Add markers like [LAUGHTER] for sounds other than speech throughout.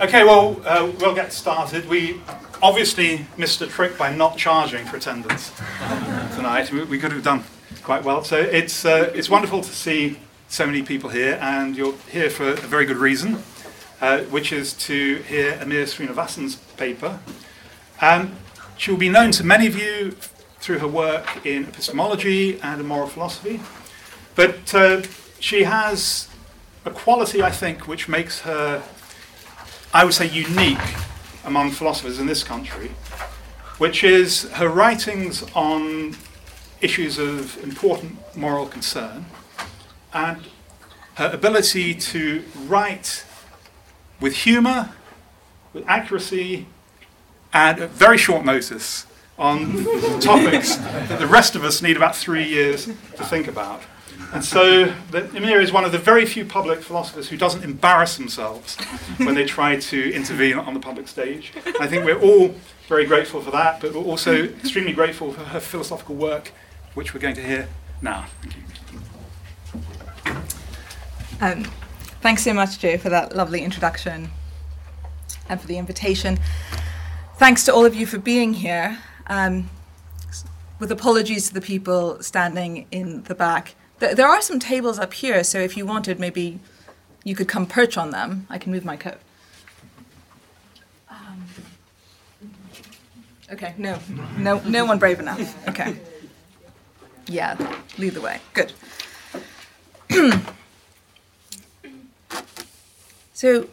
Okay, well, uh, we'll get started. We obviously missed a trick by not charging for attendance [LAUGHS] tonight. We, we could have done quite well. So it's, uh, it's wonderful to see so many people here, and you're here for a very good reason, uh, which is to hear Amia Srinivasan's paper. Um, she will be known to many of you through her work in epistemology and in moral philosophy, but uh, she has a quality, I think, which makes her I would say, unique among philosophers in this country, which is her writings on issues of important moral concern and her ability to write with humour, with accuracy, and at very short notice on [LAUGHS] topics that the rest of us need about three years to think about. And so Amia is one of the very few public philosophers who doesn't embarrass themselves when they try to intervene on the public stage. I think we're all very grateful for that, but we're also extremely grateful for her philosophical work, which we're going to hear now. Thank you. Um, thanks so much, Joe, for that lovely introduction and for the invitation. Thanks to all of you for being here. Um, with apologies to the people standing in the back. Th- there are some tables up here, so if you wanted, maybe you could come perch on them. I can move my coat. Um, okay, no, no, no one brave enough. Okay. Yeah, lead the way. Good. [CLEARS THROAT] so,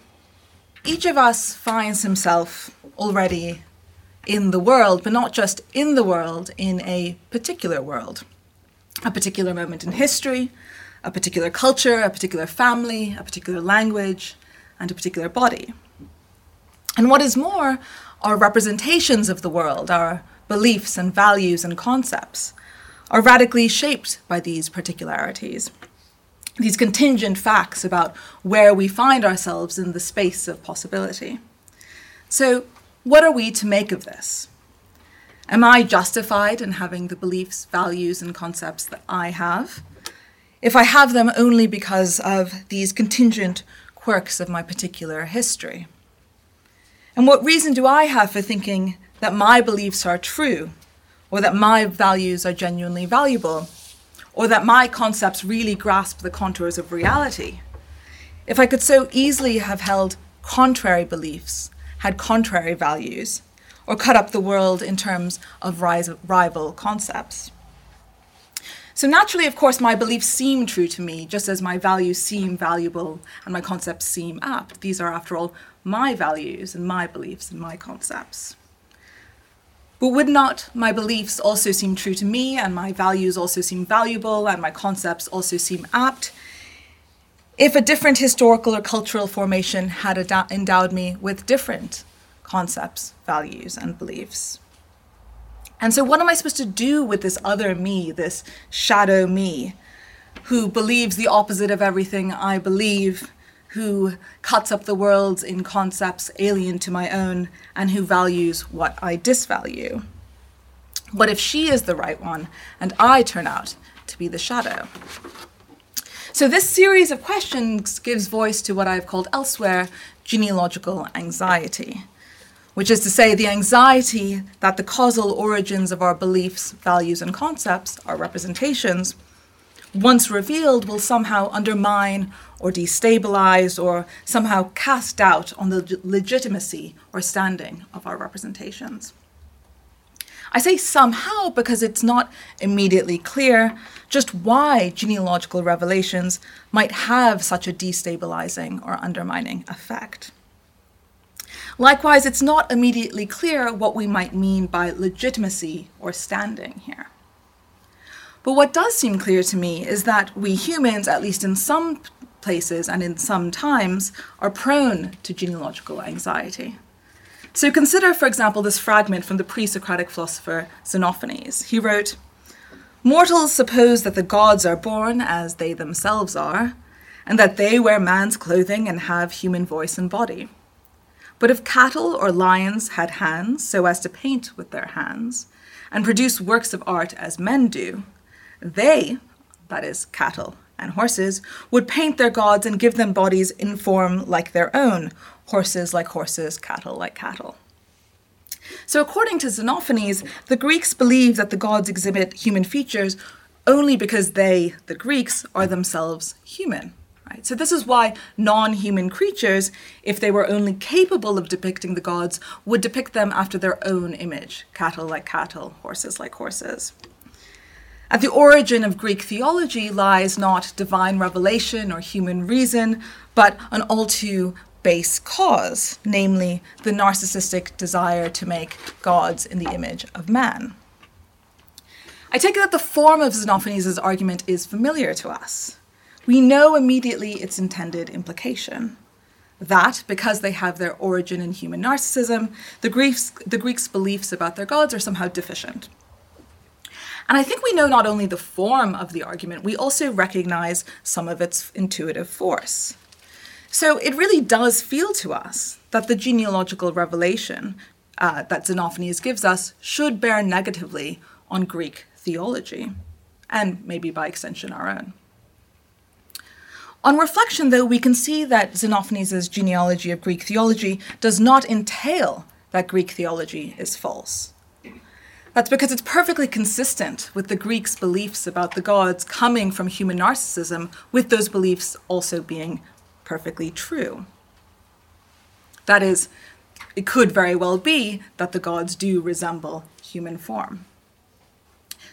each of us finds himself already in the world, but not just in the world, in a particular world a particular moment in history, a particular culture, a particular family, a particular language, and a particular body. And what is more, our representations of the world, our beliefs and values and concepts, are radically shaped by these particularities, these contingent facts about where we find ourselves in the space of possibility. So, what are we to make of this? Am I justified in having the beliefs, values, and concepts that I have? If I have them only because of these contingent quirks of my particular history? And what reason do I have for thinking that my beliefs are true, or that my values are genuinely valuable, or that my concepts really grasp the contours of reality? If I could so easily have held contrary beliefs, had contrary values, or cut up the world in terms of rival concepts. So, naturally, of course, my beliefs seem true to me, just as my values seem valuable and my concepts seem apt. These are, after all, my values and my beliefs and my concepts. But would not my beliefs also seem true to me, and my values also seem valuable, and my concepts also seem apt, if a different historical or cultural formation had endowed me with different concepts, values, and beliefs. And so, what am I supposed to do with this other me, this shadow me, who believes the opposite of everything I believe, who cuts up the world in concepts alien to my own, and who values what I disvalue? What if she is the right one and I turn out to be the shadow? So, this series of questions gives voice to what I've called elsewhere genealogical anxiety which is to say, the anxiety that the causal origins of our beliefs, values, and concepts, our representations, once revealed, will somehow undermine or destabilize or somehow cast doubt on the legitimacy or standing of our representations. I say somehow because it's not immediately clear just why genealogical revelations might have such a destabilizing or undermining effect. Likewise, it's not immediately clear what we might mean by legitimacy or standing here. But what does seem clear to me is that we humans, at least in some places and in some times, are prone to genealogical anxiety. So consider, for example, this fragment from the pre Socratic philosopher Xenophanes. He wrote, Mortals suppose that the gods are born as they themselves are, and that they wear man's clothing and have human voice and body. But if cattle or lions had hands so as to paint with their hands, and produce works of art as men do, they, that is, cattle and horses, would paint their gods and give them bodies in form like their own horses like horses, cattle like cattle. So, according to Xenophanes, the Greeks believe that the gods exhibit human features only because they, the Greeks, are themselves human. Right? So, this is why non human creatures, if they were only capable of depicting the gods, would depict them after their own image cattle like cattle, horses like horses. At the origin of Greek theology lies not divine revelation or human reason, but an all too base cause, namely the narcissistic desire to make gods in the image of man. I take it that the form of Xenophanes' argument is familiar to us. We know immediately its intended implication. That, because they have their origin in human narcissism, the Greeks, the Greeks' beliefs about their gods are somehow deficient. And I think we know not only the form of the argument, we also recognize some of its intuitive force. So it really does feel to us that the genealogical revelation uh, that Xenophanes gives us should bear negatively on Greek theology, and maybe by extension our own. On reflection, though, we can see that Xenophanes' genealogy of Greek theology does not entail that Greek theology is false. That's because it's perfectly consistent with the Greeks' beliefs about the gods coming from human narcissism, with those beliefs also being perfectly true. That is, it could very well be that the gods do resemble human form.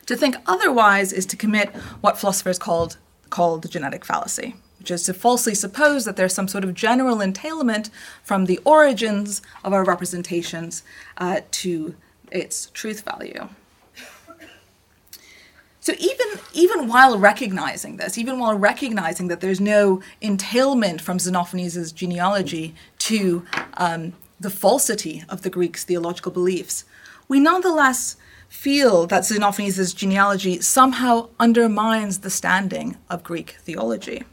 To think otherwise is to commit what philosophers called, call the genetic fallacy, is to falsely suppose that there's some sort of general entailment from the origins of our representations uh, to its truth value. So even even while recognizing this, even while recognizing that there's no entailment from Xenophanes' genealogy to um, the falsity of the Greeks' theological beliefs, we nonetheless feel that Xenophanes' genealogy somehow undermines the standing of Greek theology.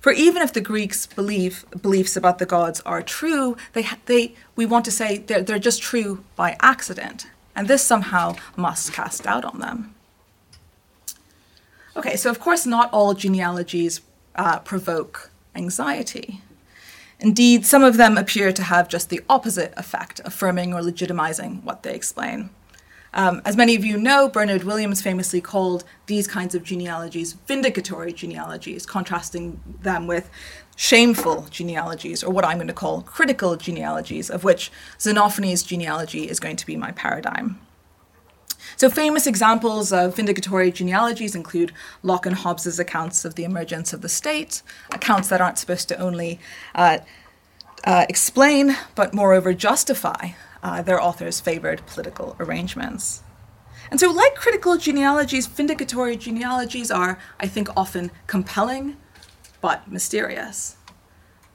For even if the Greeks' belief, beliefs about the gods are true, they, they, we want to say they're, they're just true by accident, and this somehow must cast doubt on them. Okay, so of course, not all genealogies uh, provoke anxiety. Indeed, some of them appear to have just the opposite effect, affirming or legitimizing what they explain. Um, as many of you know, Bernard Williams famously called these kinds of genealogies vindicatory genealogies, contrasting them with shameful genealogies, or what I'm going to call critical genealogies, of which Xenophanes' genealogy is going to be my paradigm. So, famous examples of vindicatory genealogies include Locke and Hobbes's accounts of the emergence of the state, accounts that aren't supposed to only uh, uh, explain, but moreover justify uh, their authors' favored political arrangements. And so, like critical genealogies, vindicatory genealogies are, I think, often compelling but mysterious.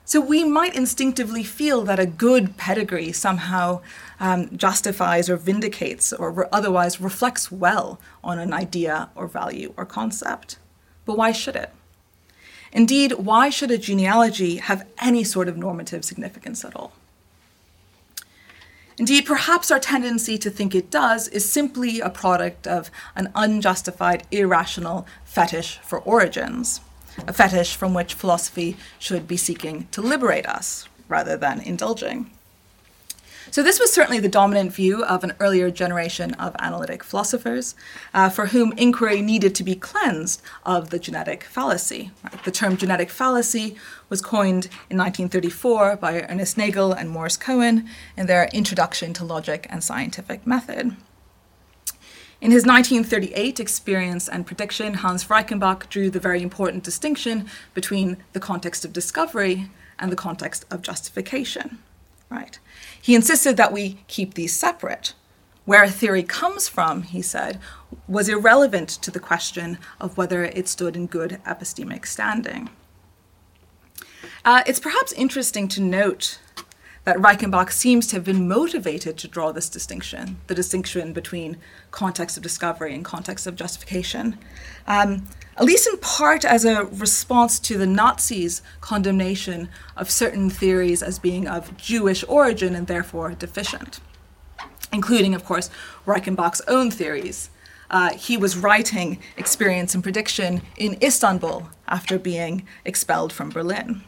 So, we might instinctively feel that a good pedigree somehow um, justifies or vindicates or re- otherwise reflects well on an idea or value or concept. But why should it? Indeed, why should a genealogy have any sort of normative significance at all? Indeed, perhaps our tendency to think it does is simply a product of an unjustified, irrational fetish for origins, a fetish from which philosophy should be seeking to liberate us rather than indulging. So, this was certainly the dominant view of an earlier generation of analytic philosophers uh, for whom inquiry needed to be cleansed of the genetic fallacy. Right? The term genetic fallacy was coined in 1934 by Ernest Nagel and Morris Cohen in their Introduction to Logic and Scientific Method. In his 1938 Experience and Prediction, Hans Reichenbach drew the very important distinction between the context of discovery and the context of justification. Right. He insisted that we keep these separate. Where a theory comes from, he said, was irrelevant to the question of whether it stood in good epistemic standing. Uh, it's perhaps interesting to note that Reichenbach seems to have been motivated to draw this distinction, the distinction between context of discovery and context of justification, um, at least in part as a response to the Nazis' condemnation of certain theories as being of Jewish origin and therefore deficient, including, of course, Reichenbach's own theories uh, he was writing Experience and Prediction in Istanbul after being expelled from Berlin.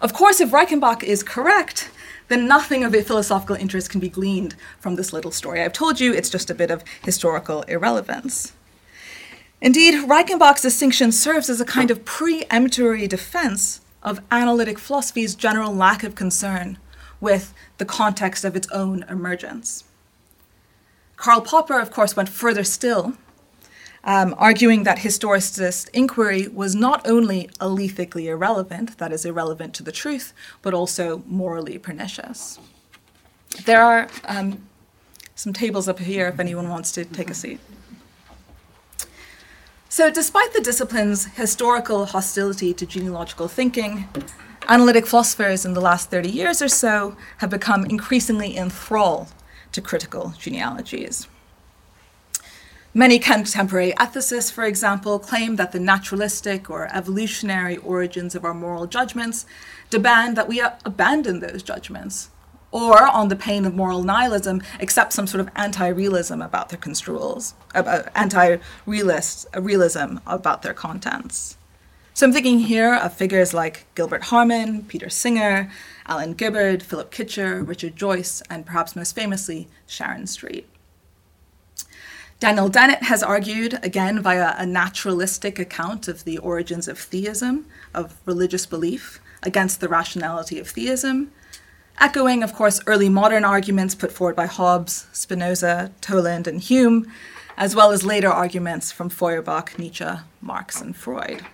Of course, if Reichenbach is correct, then nothing of philosophical interest can be gleaned from this little story. I've told you it's just a bit of historical irrelevance. Indeed, Reichenbach's distinction serves as a kind of preemptory defense of analytic philosophy's general lack of concern with the context of its own emergence. Karl Popper, of course, went further still, um, arguing that historicist inquiry was not only alethically irrelevant, that is, irrelevant to the truth, but also morally pernicious. There are um, some tables up here if anyone wants to take a seat. So, despite the discipline's historical hostility to genealogical thinking, analytic philosophers in the last 30 years or so have become increasingly enthralled to critical genealogies. Many contemporary ethicists, for example, claim that the naturalistic or evolutionary origins of our moral judgments demand that we abandon those judgments or on the pain of moral nihilism, accept some sort of anti-realism about their construals, about uh, anti-realist uh, realism about their contents. So I'm thinking here of figures like Gilbert Harman, Peter Singer, Alan Gibbard, Philip Kitcher, Richard Joyce, and perhaps most famously, Sharon Street. Daniel Dennett has argued, again via a naturalistic account of the origins of theism, of religious belief, against the rationality of theism, echoing, of course, early modern arguments put forward by Hobbes, Spinoza, Toland, and Hume, as well as later arguments from Feuerbach, Nietzsche, Marx, and Freud.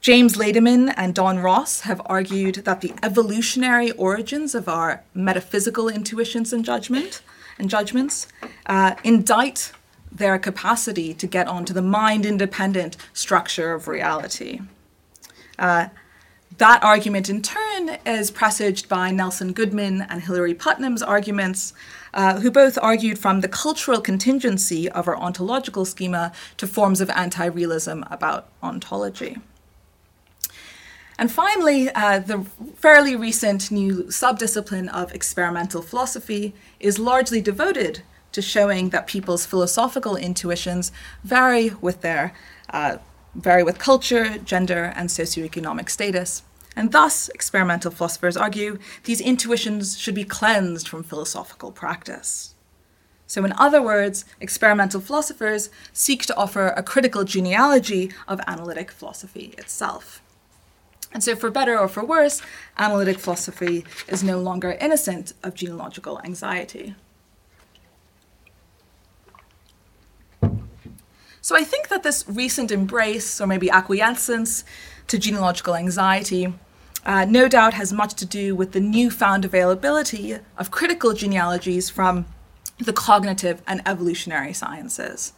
James Ladyman and Don Ross have argued that the evolutionary origins of our metaphysical intuitions and judgment and judgments uh, indict their capacity to get onto the mind-independent structure of reality. Uh, that argument, in turn, is presaged by Nelson Goodman and Hilary Putnam's arguments, uh, who both argued from the cultural contingency of our ontological schema to forms of anti realism about ontology. And finally, uh, the fairly recent new subdiscipline of experimental philosophy is largely devoted to showing that people's philosophical intuitions vary with their uh, vary with culture, gender, and socioeconomic status. And thus, experimental philosophers argue, these intuitions should be cleansed from philosophical practice. So, in other words, experimental philosophers seek to offer a critical genealogy of analytic philosophy itself. And so, for better or for worse, analytic philosophy is no longer innocent of genealogical anxiety. So, I think that this recent embrace, or maybe acquiescence, to genealogical anxiety uh, no doubt has much to do with the newfound availability of critical genealogies from the cognitive and evolutionary sciences.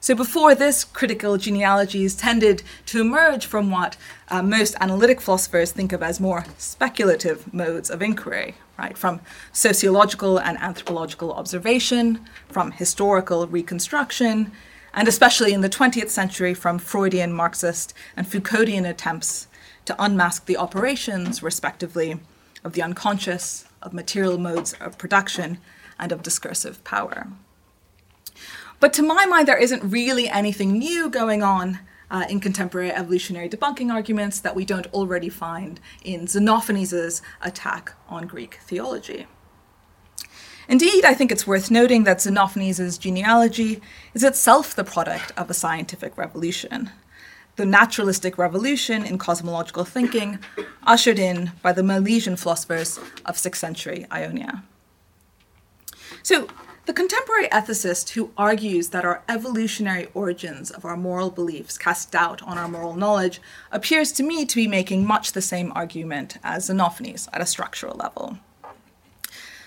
So before this, critical genealogies tended to emerge from what uh, most analytic philosophers think of as more speculative modes of inquiry, right? From sociological and anthropological observation, from historical reconstruction, and especially in the 20th century from Freudian, Marxist, and Foucauldian attempts to unmask the operations, respectively, of the unconscious, of material modes of production, and of discursive power. But to my mind, there isn't really anything new going on uh, in contemporary evolutionary debunking arguments that we don't already find in Xenophanes' attack on Greek theology. Indeed, I think it's worth noting that Xenophanes' genealogy is itself the product of a scientific revolution the naturalistic revolution in cosmological thinking ushered in by the Milesian philosophers of 6th century Ionia. So, the contemporary ethicist who argues that our evolutionary origins of our moral beliefs cast doubt on our moral knowledge appears to me to be making much the same argument as Xenophanes at a structural level.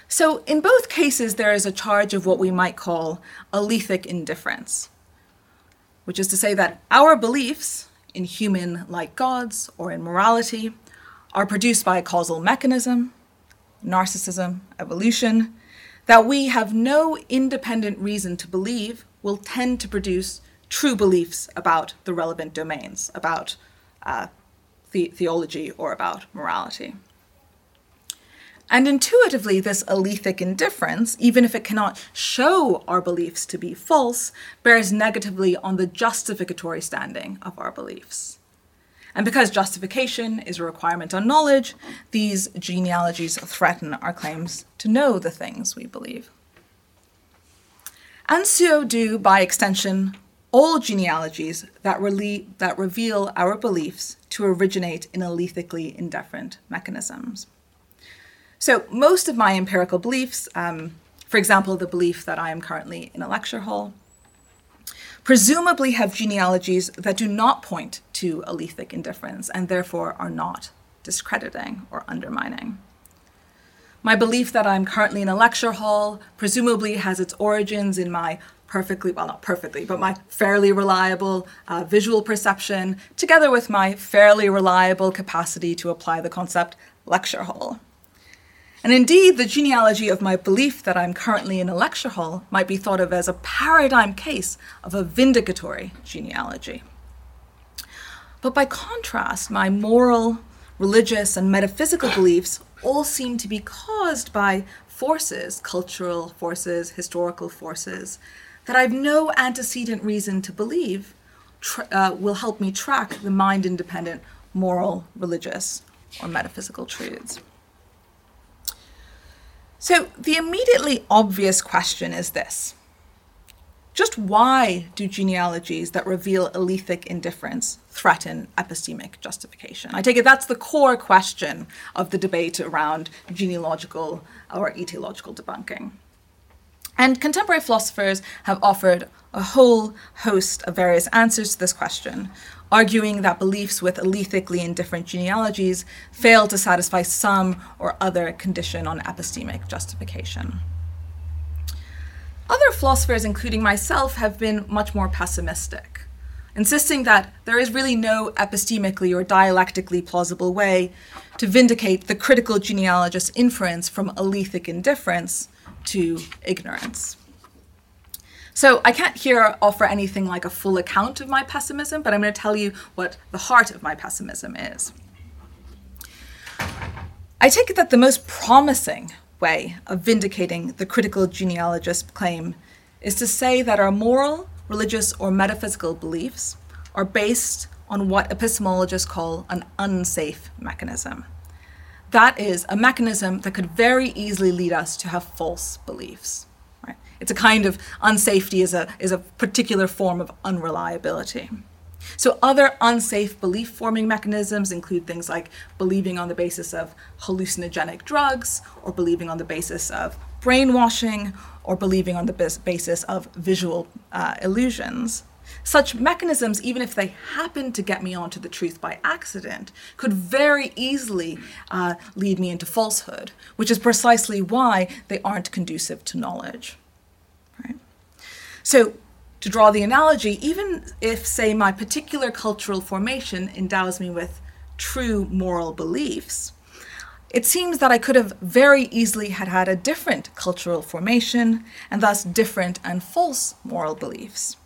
So, in both cases, there is a charge of what we might call alethic indifference, which is to say that our beliefs in human like gods or in morality are produced by a causal mechanism, narcissism, evolution, that we have no independent reason to believe will tend to produce true beliefs about the relevant domains, about uh, the- theology or about morality. And intuitively, this alethic indifference, even if it cannot show our beliefs to be false, bears negatively on the justificatory standing of our beliefs. And because justification is a requirement on knowledge, these genealogies threaten our claims to know the things we believe. And so do, by extension, all genealogies that, rele- that reveal our beliefs to originate in alethically indifferent mechanisms. So, most of my empirical beliefs, um, for example, the belief that I am currently in a lecture hall, presumably have genealogies that do not point to alethic indifference and therefore are not discrediting or undermining. My belief that I'm currently in a lecture hall presumably has its origins in my perfectly, well, not perfectly, but my fairly reliable uh, visual perception, together with my fairly reliable capacity to apply the concept lecture hall. And indeed, the genealogy of my belief that I'm currently in a lecture hall might be thought of as a paradigm case of a vindicatory genealogy. But by contrast, my moral, religious, and metaphysical beliefs all seem to be caused by forces, cultural forces, historical forces, that I have no antecedent reason to believe tra- uh, will help me track the mind independent moral, religious, or metaphysical truths. So, the immediately obvious question is this Just why do genealogies that reveal alethic indifference threaten epistemic justification? I take it that's the core question of the debate around genealogical or etiological debunking. And contemporary philosophers have offered a whole host of various answers to this question, arguing that beliefs with alethically indifferent genealogies fail to satisfy some or other condition on epistemic justification. Other philosophers, including myself, have been much more pessimistic, insisting that there is really no epistemically or dialectically plausible way to vindicate the critical genealogist's inference from alethic indifference to ignorance. So I can't here offer anything like a full account of my pessimism, but I'm going to tell you what the heart of my pessimism is. I take it that the most promising way of vindicating the critical genealogist claim is to say that our moral, religious, or metaphysical beliefs are based on what epistemologists call an unsafe mechanism. That is, a mechanism that could very easily lead us to have false beliefs. Right? It's a kind of unsafety is a, is a particular form of unreliability. So, other unsafe belief forming mechanisms include things like believing on the basis of hallucinogenic drugs, or believing on the basis of brainwashing, or believing on the basis of visual uh, illusions. Such mechanisms, even if they happen to get me onto the truth by accident, could very easily uh, lead me into falsehood, which is precisely why they aren't conducive to knowledge. Right? So, to draw the analogy, even if, say, my particular cultural formation endows me with true moral beliefs, it seems that I could have very easily had had a different cultural formation and thus different and false moral beliefs.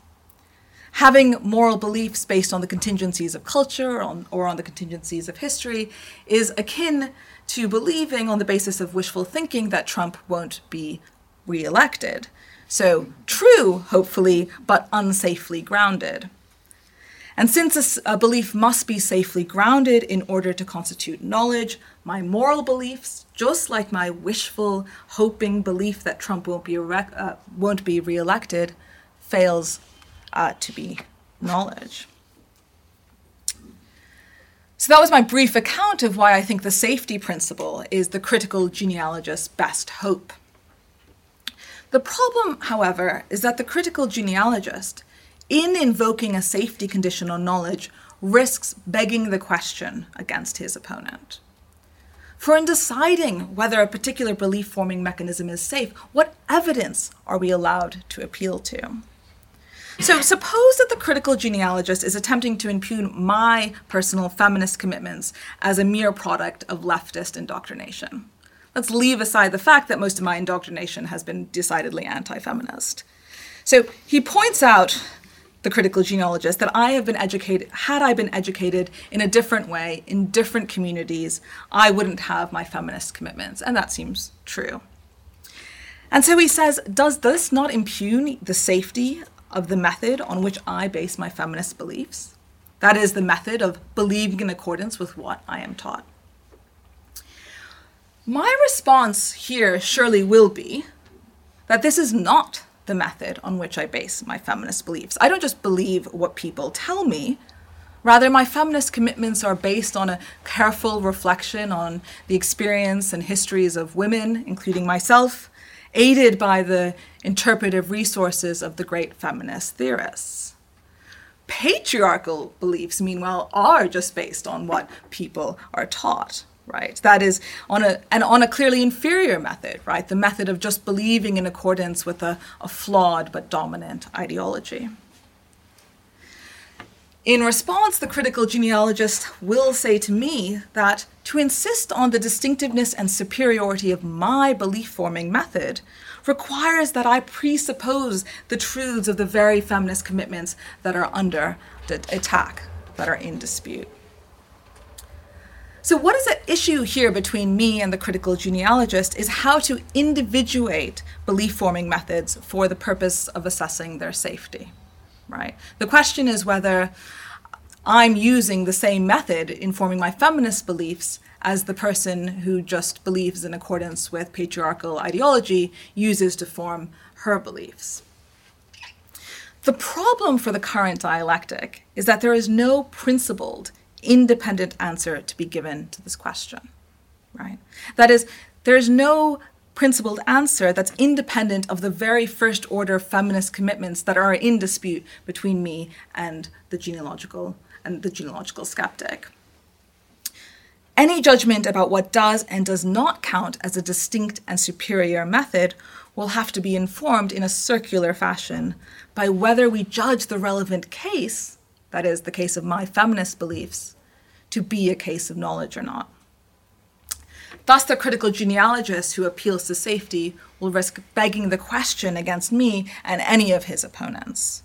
Having moral beliefs based on the contingencies of culture or on, or on the contingencies of history is akin to believing on the basis of wishful thinking that Trump won't be reelected. So true, hopefully, but unsafely grounded. And since a, a, belief must be safely grounded in order to constitute knowledge, my moral beliefs, just like my wishful, hoping belief that Trump won't be, uh, won't be reelected, fails uh, to be knowledge. So that was my brief account of why I think the safety principle is the critical genealogist's best hope. The problem, however, is that the critical genealogist, in invoking a safety condition on knowledge, risks begging the question against his opponent. For in deciding whether a particular belief forming mechanism is safe, what evidence are we allowed to appeal to? So, suppose that the critical genealogist is attempting to impugn my personal feminist commitments as a mere product of leftist indoctrination. Let's leave aside the fact that most of my indoctrination has been decidedly anti feminist. So he points out the critical genealogist, that I have been educated, had I been educated in a different way, in different communities, I wouldn't have my feminist commitments. And that seems true. And so he says, Does this not impugn the safety of the method on which I base my feminist beliefs? That is, the method of believing in accordance with what I am taught. My response here surely will be that this is not the method on which I base my feminist beliefs. I don't just believe what people tell me. Rather, my feminist commitments are based on a careful reflection on the experience and histories of women, including myself, aided by the interpretive resources of the great feminist theorists. Patriarchal beliefs, meanwhile, are just based on what people are taught right? That is on a and on a clearly inferior method right? The method of just believing in accordance with a, a flawed but dominant ideology in response, the critical genealogist will say to me that to insist on the distinctiveness and superiority of my belief forming method requires that I presuppose the truths of the very feminist commitments that are under attack, that are in dispute. So, what is at issue here between me and the critical genealogist is how to individuate belief forming methods for the purpose of assessing their safety, right? The question is whether I'm using the same method in forming my feminist beliefs as the person who just believes in accordance with patriarchal ideology uses to form her beliefs. The problem for the current dialectic is that there is no principled independent answer to be given to this question, right? That is, there's no principled answer that's independent of the very first order feminist commitments that are in dispute between me and the genealogical and the genealogical skeptic. Any judgment about what does and does not count as a distinct and superior method will have to be informed in a circular fashion by whether we judge the relevant case that is, the case of my feminist beliefs, to be a case of knowledge or not. Thus, the critical genealogist who appeals to safety will risk begging the question against me and any of his opponents.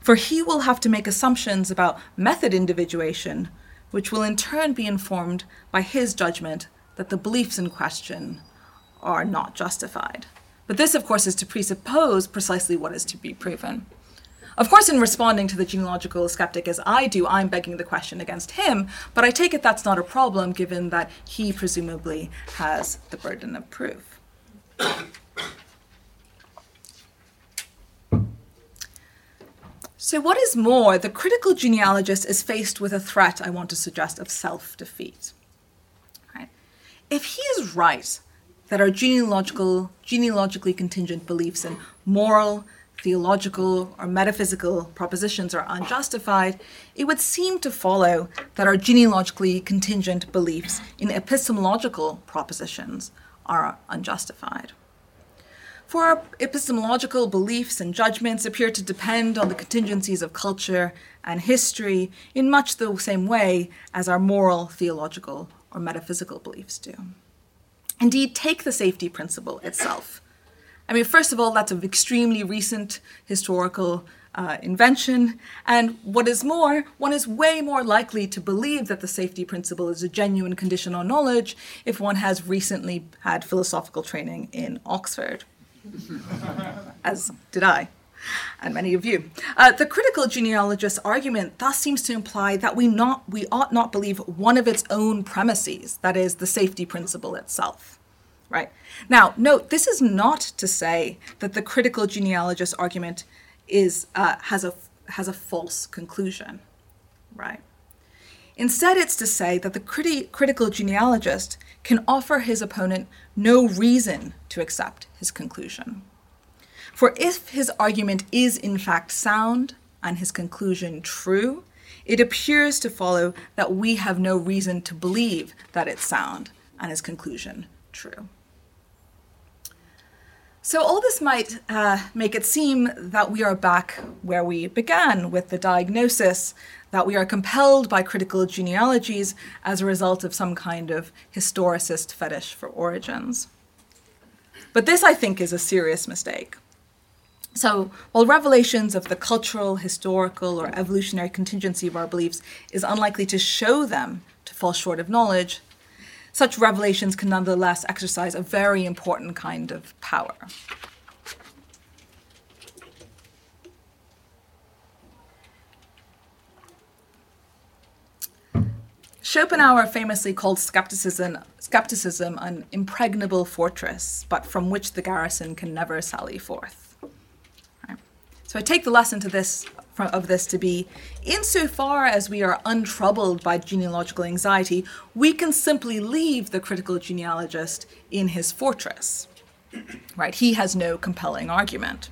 For he will have to make assumptions about method individuation, which will in turn be informed by his judgment that the beliefs in question are not justified. But this, of course, is to presuppose precisely what is to be proven. Of course, in responding to the genealogical skeptic as I do, I'm begging the question against him, but I take it that's not a problem given that he presumably has the burden of proof. So, what is more, the critical genealogist is faced with a threat, I want to suggest, of self defeat. Right? If he is right that our genealogical, genealogically contingent beliefs in moral, theological or metaphysical propositions are unjustified, it would seem to follow that our genealogically contingent beliefs in epistemological propositions are unjustified. For our epistemological beliefs and judgments appear to depend on the contingencies of culture and history in much the same way as our moral, theological, or metaphysical beliefs do. Indeed, take the safety principle itself. I mean, first of all, that's an extremely recent historical uh, invention. And what is more, one is way more likely to believe that the safety principle is a genuine condition on knowledge if one has recently had philosophical training in Oxford, [LAUGHS] as did I. And many of you. Uh, the critical genealogist's argument thus seems to imply that we, not, we ought not believe one of its own premises, that is, the safety principle itself right? Now, note, this is not to say that the critical genealogist argument is, uh, has, a, has a false conclusion, right? Instead, it's to say that the criti- critical genealogist can offer his opponent no reason to accept his conclusion. For if his argument is in fact sound and his conclusion true, it appears to follow that we have no reason to believe that it's sound and his conclusion true. So, all this might uh, make it seem that we are back where we began with the diagnosis that we are compelled by critical genealogies as a result of some kind of historicist fetish for origins. But this, I think, is a serious mistake. So, while revelations of the cultural, historical, or evolutionary contingency of our beliefs is unlikely to show them to fall short of knowledge, such revelations can nonetheless exercise a very important kind of power. Schopenhauer famously called skepticism, skepticism an impregnable fortress, but from which the garrison can never sally forth. Right. So I take the lesson to this of this to be insofar as we are untroubled by genealogical anxiety, we can simply leave the critical genealogist in his fortress. Right? He has no compelling argument.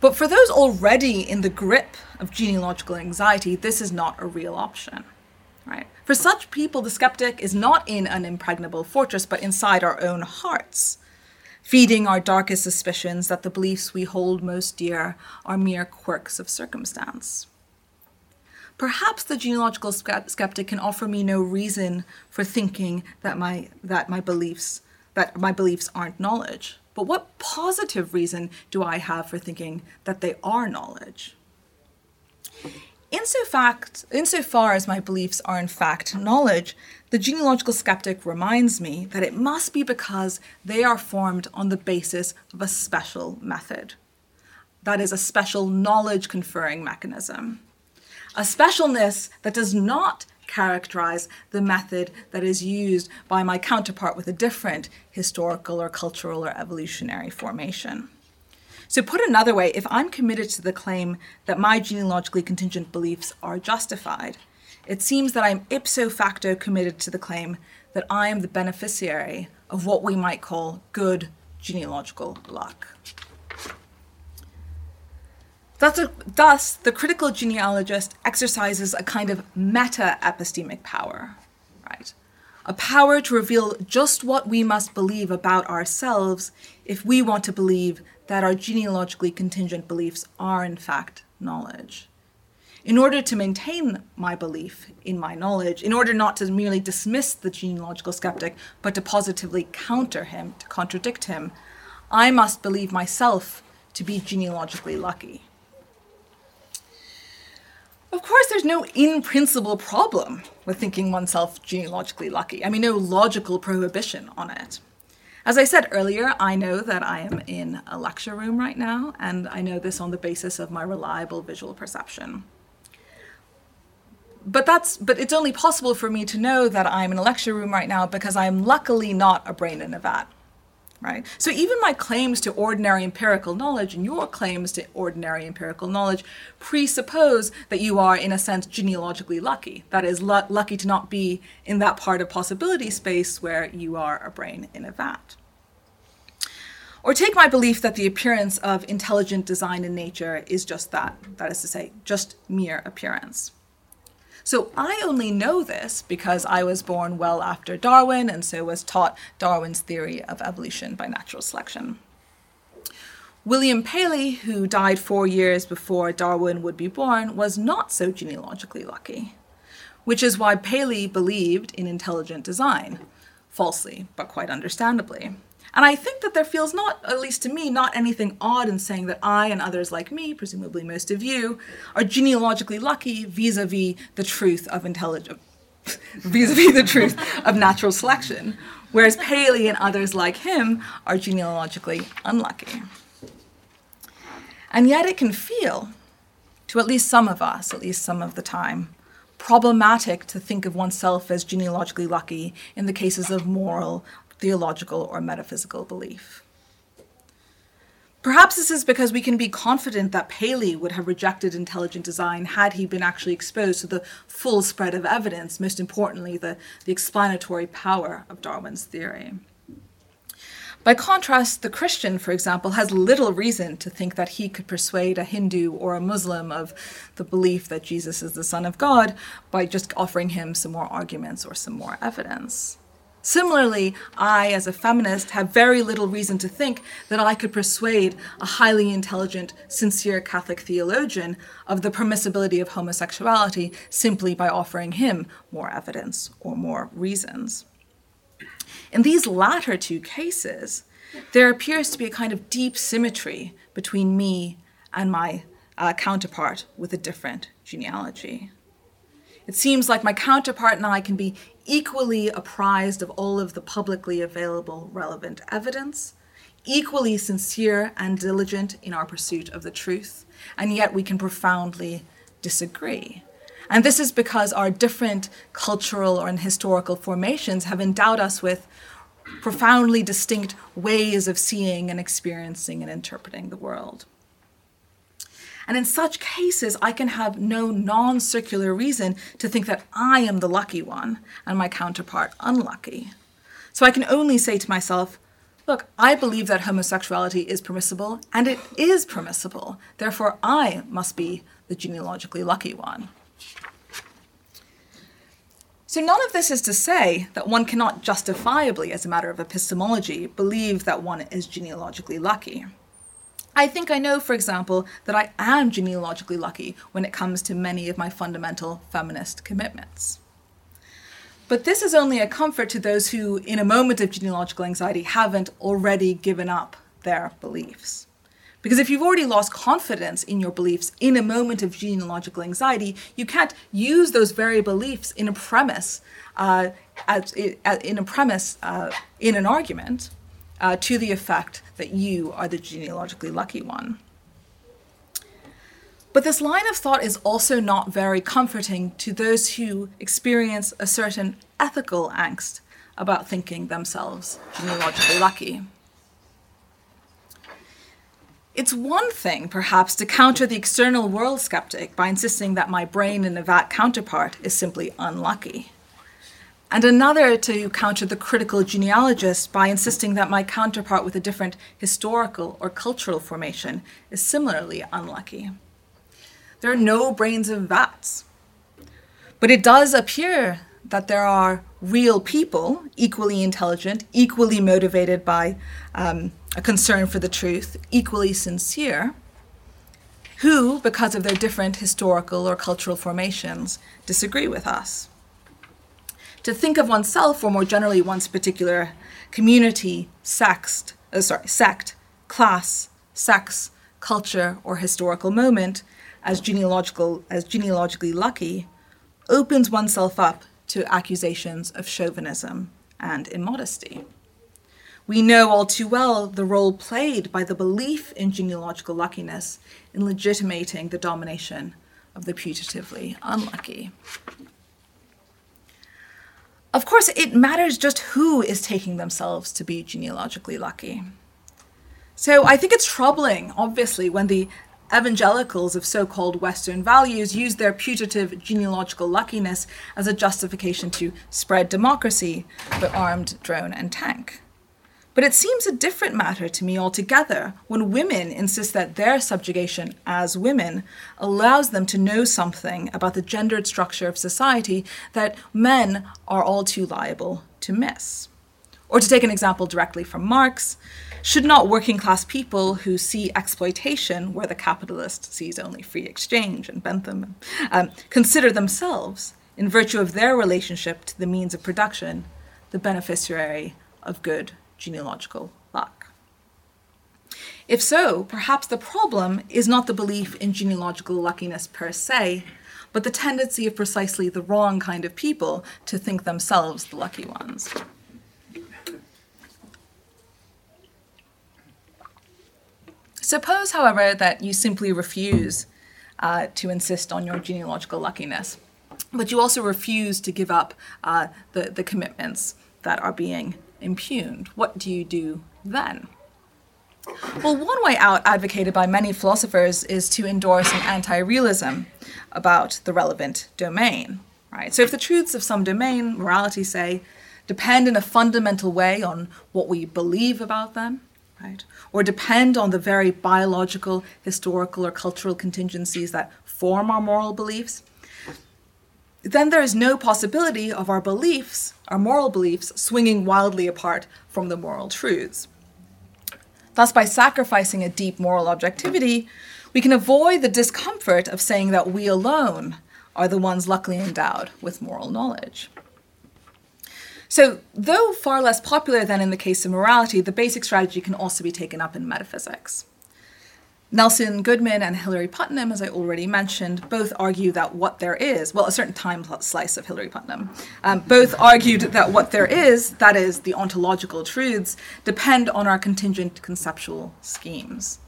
But for those already in the grip of genealogical anxiety, this is not a real option. Right? For such people, the skeptic is not in an impregnable fortress, but inside our own hearts, feeding our darkest suspicions that the beliefs we hold most dear are mere quirks of circumstance. Perhaps the genealogical skeptic can offer me no reason for thinking that my, that my beliefs that my beliefs aren't knowledge. But what positive reason do I have for thinking that they are knowledge? insofar as my beliefs are in fact knowledge, the genealogical skeptic reminds me that it must be because they are formed on the basis of a special method. That is, a special knowledge conferring mechanism. A specialness that does not characterize the method that is used by my counterpart with a different historical or cultural or evolutionary formation. So, put another way, if I'm committed to the claim that my genealogically contingent beliefs are justified, it seems that I'm ipso facto committed to the claim that I am the beneficiary of what we might call good genealogical luck. Thus, the critical genealogist exercises a kind of meta epistemic power, right? A power to reveal just what we must believe about ourselves if we want to believe that our genealogically contingent beliefs are, in fact, knowledge. In order to maintain my belief in my knowledge, in order not to merely dismiss the genealogical skeptic, but to positively counter him, to contradict him, I must believe myself to be genealogically lucky. Of course, there's no in principle problem with thinking oneself genealogically lucky. I mean, no logical prohibition on it. As I said earlier, I know that I am in a lecture room right now, and I know this on the basis of my reliable visual perception. But that's but it's only possible for me to know that I'm in a lecture room right now because I'm luckily not a brain in a vat right? So even my claims to ordinary empirical knowledge and your claims to ordinary empirical knowledge presuppose that you are, in a sense, genealogically lucky. That is, l- lucky to not be in that part of possibility space where you are a brain in a vat. Or take my belief that the appearance of intelligent design in nature is just that, that is to say, just mere appearance. So I only know this because I was born well after Darwin and so was taught Darwin's theory of evolution by natural selection. William Paley, who died four years before Darwin would be born, was not so genealogically lucky, which is why Paley believed in intelligent design, falsely, but quite understandably. And I think that there feels not, at least to me, not anything odd in saying that I and others like me, presumably most of you, are genealogically lucky vis-a-vis the truth of intelligence, [LAUGHS] vis-a-vis the truth of natural selection, whereas Paley and others like him are genealogically unlucky. And yet it can feel, to at least some of us, at least some of the time, problematic to think of oneself as genealogically lucky in the cases of moral theological or metaphysical belief. Perhaps this is because we can be confident that Paley would have rejected intelligent design had he been actually exposed to the full spread of evidence, most importantly, the, the explanatory power of Darwin's theory. By contrast, the Christian, for example, has little reason to think that he could persuade a Hindu or a Muslim of the belief that Jesus is the Son of God by just offering him some more arguments or some more evidence. Similarly, I, as a feminist, have very little reason to think that I could persuade a highly intelligent, sincere Catholic theologian of the permissibility of homosexuality simply by offering him more evidence or more reasons. In these latter two cases, there appears to be a kind of deep symmetry between me and my uh, counterpart with a different genealogy. It seems like my counterpart and I can be equally apprised of all of the publicly available relevant evidence, equally sincere and diligent in our pursuit of the truth, and yet we can profoundly disagree. And this is because our different cultural or historical formations have endowed us with profoundly distinct ways of seeing and experiencing and interpreting the world. And in such cases, I can have no non circular reason to think that I am the lucky one and my counterpart unlucky. So I can only say to myself, look, I believe that homosexuality is permissible, and it is permissible. Therefore, I must be the genealogically lucky one. So, none of this is to say that one cannot justifiably, as a matter of epistemology, believe that one is genealogically lucky. I think I know, for example, that I am genealogically lucky when it comes to many of my fundamental feminist commitments. But this is only a comfort to those who, in a moment of genealogical anxiety, haven't already given up their beliefs. Because if you've already lost confidence in your beliefs in a moment of genealogical anxiety, you can't use those very beliefs in a premise, uh, as, in a premise uh, in an argument uh, to the effect that you are the genealogically lucky one. But this line of thought is also not very comforting to those who experience a certain ethical angst about thinking themselves genealogically lucky. It's one thing, perhaps, to counter the external world skeptic by insisting that my brain in a vat counterpart is simply unlucky and another to counter the critical genealogist by insisting that my counterpart with a different historical or cultural formation is similarly unlucky. There are no brains in vats. But it does appear that there are real people, equally intelligent, equally motivated by um, a concern for the truth, equally sincere, who, because of their different historical or cultural formations, disagree with us to think of oneself, or more generally one's particular community, sext, uh, sorry, sect, class, sex, culture, or historical moment as genealogical as genealogically lucky, opens oneself up to accusations of chauvinism and immodesty. We know all too well the role played by the belief in genealogical luckiness in legitimating the domination of the putatively unlucky. Of course, it matters just who is taking themselves to be genealogically lucky. So I think it's troubling, obviously, when the evangelicals of so called Western values use their putative genealogical luckiness as a justification to spread democracy, but armed drone and tank. But it seems a different matter to me altogether when women insist that their subjugation as women allows them to know something about the gendered structure of society that men are all too liable to miss. Or to take an example directly from Marx, should not working class people who see exploitation where the capitalist sees only free exchange and Bentham um, consider themselves, in virtue of their relationship to the means of production, the beneficiary of good genealogical luck. If so, perhaps the problem is not the belief in genealogical luckiness per se, but the tendency of precisely the wrong kind of people to think themselves the lucky ones. Suppose, however, that you simply refuse uh, to insist on your genealogical luckiness, but you also refuse to give up uh, the, the commitments that are being impugned, what do you do then? Well, one way out advocated by many philosophers is to endorse an anti realism about the relevant domain. Right? So, if the truths of some domain, morality, say, depend in a fundamental way on what we believe about them, right? Or depend on the very biological, historical, or cultural contingencies that form our moral beliefs, then there is no possibility of our beliefs, our moral beliefs, swinging wildly apart from the moral truths. Thus, by sacrificing a deep moral objectivity, we can avoid the discomfort of saying that we alone are the ones luckily endowed with moral knowledge. So, though far less popular than in the case of morality, the basic strategy can also be taken up in metaphysics. Nelson Goodman and Hilary Putnam, as I already mentioned, both argue that what there is, well, a certain time slice of Hilary Putnam, um, both argued that what there is, that is, the ontological truths, depend on our contingent conceptual schemes.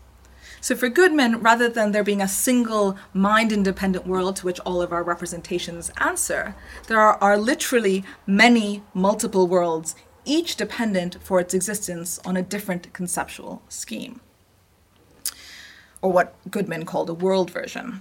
So for Goodman, rather than there being a single mind independent world to which all of our representations answer, there are, are literally many multiple worlds, each dependent for its existence on a different conceptual scheme or what Goodman called a world version.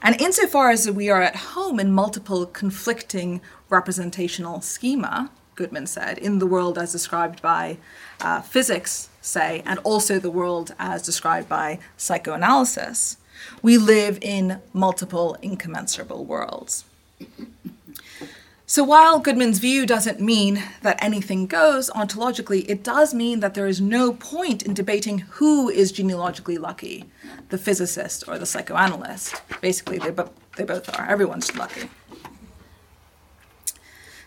And insofar as we are at home in multiple conflicting representational schema, Goodman said, in the world as described by uh, physics, say, and also the world as described by psychoanalysis, we live in multiple incommensurable worlds. So while Goodman's view doesn't mean that anything goes ontologically, it does mean that there is no point in debating who is genealogically lucky, the physicist or the psychoanalyst. Basically, they, bo- they both are. Everyone's lucky.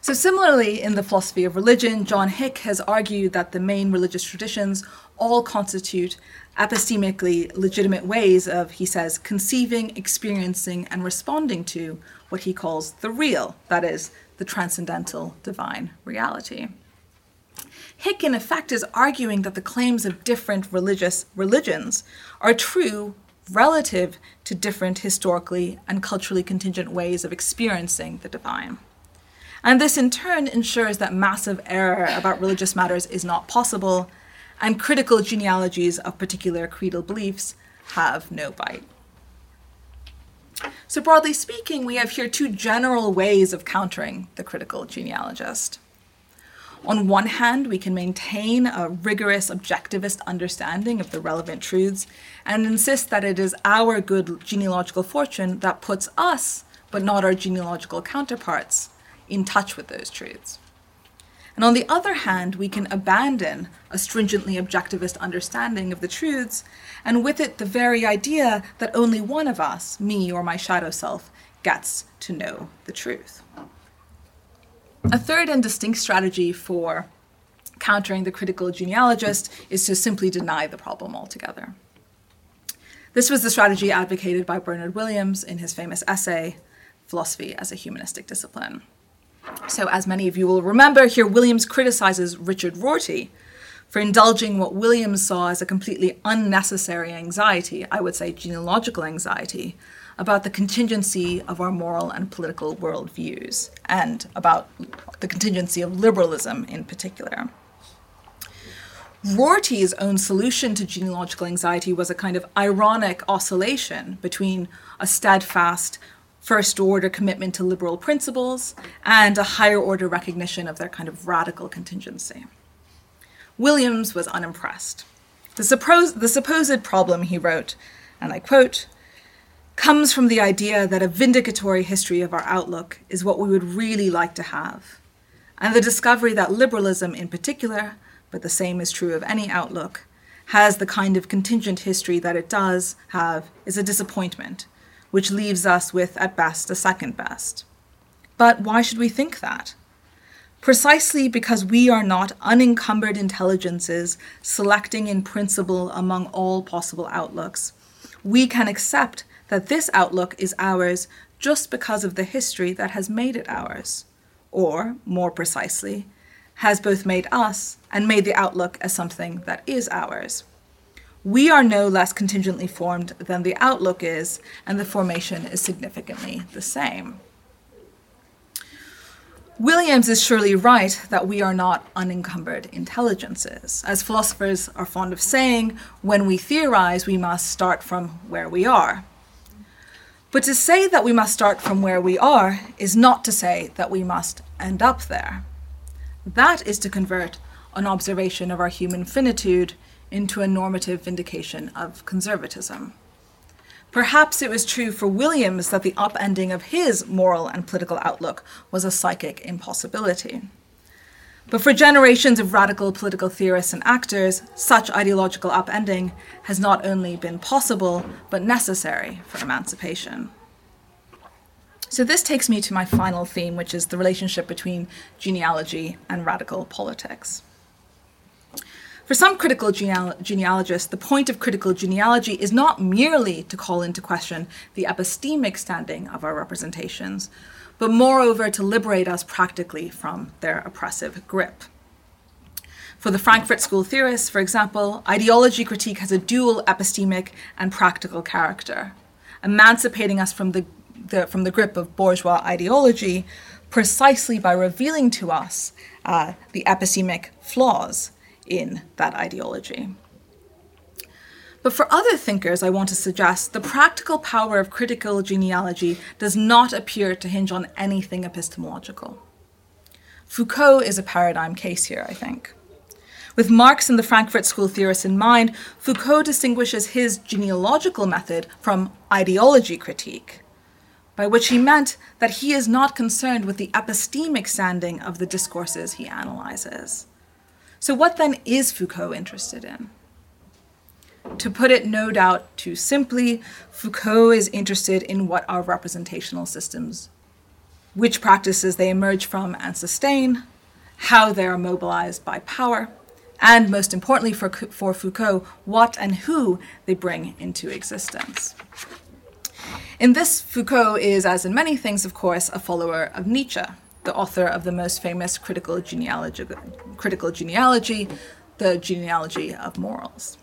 So, similarly, in the philosophy of religion, John Hick has argued that the main religious traditions all constitute epistemically legitimate ways of, he says, conceiving, experiencing, and responding to what he calls the real, that is, the transcendental divine reality. Hick, in effect, is arguing that the claims of different religious religions are true relative to different historically and culturally contingent ways of experiencing the divine. And this, in turn, ensures that massive error about religious matters is not possible, and critical genealogies of particular creedal beliefs have no bite. So, broadly speaking, we have here two general ways of countering the critical genealogist. On one hand, we can maintain a rigorous objectivist understanding of the relevant truths and insist that it is our good genealogical fortune that puts us, but not our genealogical counterparts, in touch with those truths. And on the other hand, we can abandon a stringently objectivist understanding of the truths, and with it the very idea that only one of us, me or my shadow self, gets to know the truth. A third and distinct strategy for countering the critical genealogist is to simply deny the problem altogether. This was the strategy advocated by Bernard Williams in his famous essay, Philosophy as a Humanistic Discipline. So, as many of you will remember, here Williams criticizes Richard Rorty for indulging what Williams saw as a completely unnecessary anxiety, I would say genealogical anxiety, about the contingency of our moral and political worldviews, and about the contingency of liberalism in particular. Rorty's own solution to genealogical anxiety was a kind of ironic oscillation between a steadfast, first order commitment to liberal principles and a higher order recognition of their kind of radical contingency. Williams was unimpressed. The, suppose, the supposed problem, he wrote, and I quote, comes from the idea that a vindicatory history of our outlook is what we would really like to have, and the discovery that liberalism in particular, but the same is true of any outlook, has the kind of contingent history that it does have is a disappointment which leaves us with, at best, a second best. But why should we think that? Precisely because we are not unencumbered intelligences selecting in principle among all possible outlooks. We can accept that this outlook is ours just because of the history that has made it ours, or, more precisely, has both made us and made the outlook as something that is ours. We are no less contingently formed than the outlook is, and the formation is significantly the same. Williams is surely right that we are not unencumbered intelligences. As philosophers are fond of saying, when we theorize, we must start from where we are. But to say that we must start from where we are is not to say that we must end up there. That is to convert an observation of our human finitude into a normative vindication of conservatism. Perhaps it was true for Williams that the upending of his moral and political outlook was a psychic impossibility. But for generations of radical political theorists and actors, such ideological upending has not only been possible, but necessary for emancipation. So, this takes me to my final theme, which is the relationship between genealogy and radical politics. For some critical geneal- genealogists, the point of critical genealogy is not merely to call into question the epistemic standing of our representations, but moreover to liberate us practically from their oppressive grip. For the Frankfurt School theorists, for example, ideology critique has a dual epistemic and practical character, emancipating us from the, the from the grip of bourgeois ideology precisely by revealing to us uh, the epistemic flaws in that ideology. But for other thinkers, I want to suggest the practical power of critical genealogy does not appear to hinge on anything epistemological. Foucault is a paradigm case here, I think. With Marx and the Frankfurt School theorists in mind, Foucault distinguishes his genealogical method from ideology critique, by which he meant that he is not concerned with the epistemic standing of the discourses he analyzes. So, what then is Foucault interested in? To put it no doubt too simply, Foucault is interested in what are representational systems, which practices they emerge from and sustain, how they are mobilized by power, and most importantly for, for Foucault, what and who they bring into existence. In this, Foucault is, as in many things, of course, a follower of Nietzsche, the author of the most famous critical genealogy, critical genealogy, the genealogy of morals.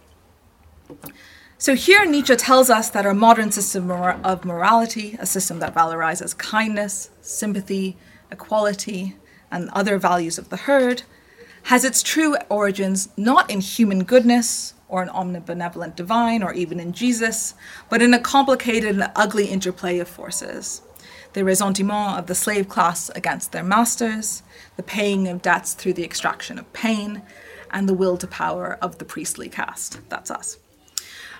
So here Nietzsche tells us that our modern system of morality, a system that valorizes kindness, sympathy, equality, and other values of the herd, has its true origins not in human goodness or an omnibenevolent divine or even in Jesus, but in a complicated and ugly interplay of forces the ressentiment of the slave class against their masters, the paying of debts through the extraction of pain, and the will to power of the priestly caste. That's us.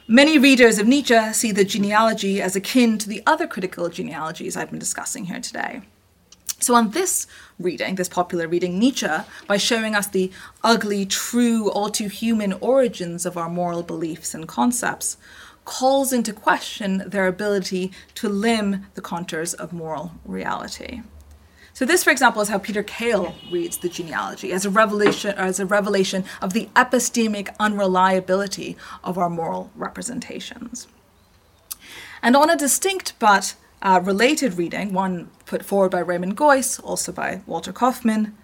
Many readers of Nietzsche see the genealogy as akin to the other critical genealogies I've been discussing here today. So, on this reading, this popular reading, Nietzsche, by showing us the ugly, true, all too human origins of our moral beliefs and concepts, calls into question their ability to limn the contours of moral reality. So this, for example, is how Peter Kail reads the genealogy as a revelation, as a revelation of the epistemic unreliability of our moral representations. And on a distinct but uh, related reading, one put forward by Raymond Geuss, also by Walter Kaufmann,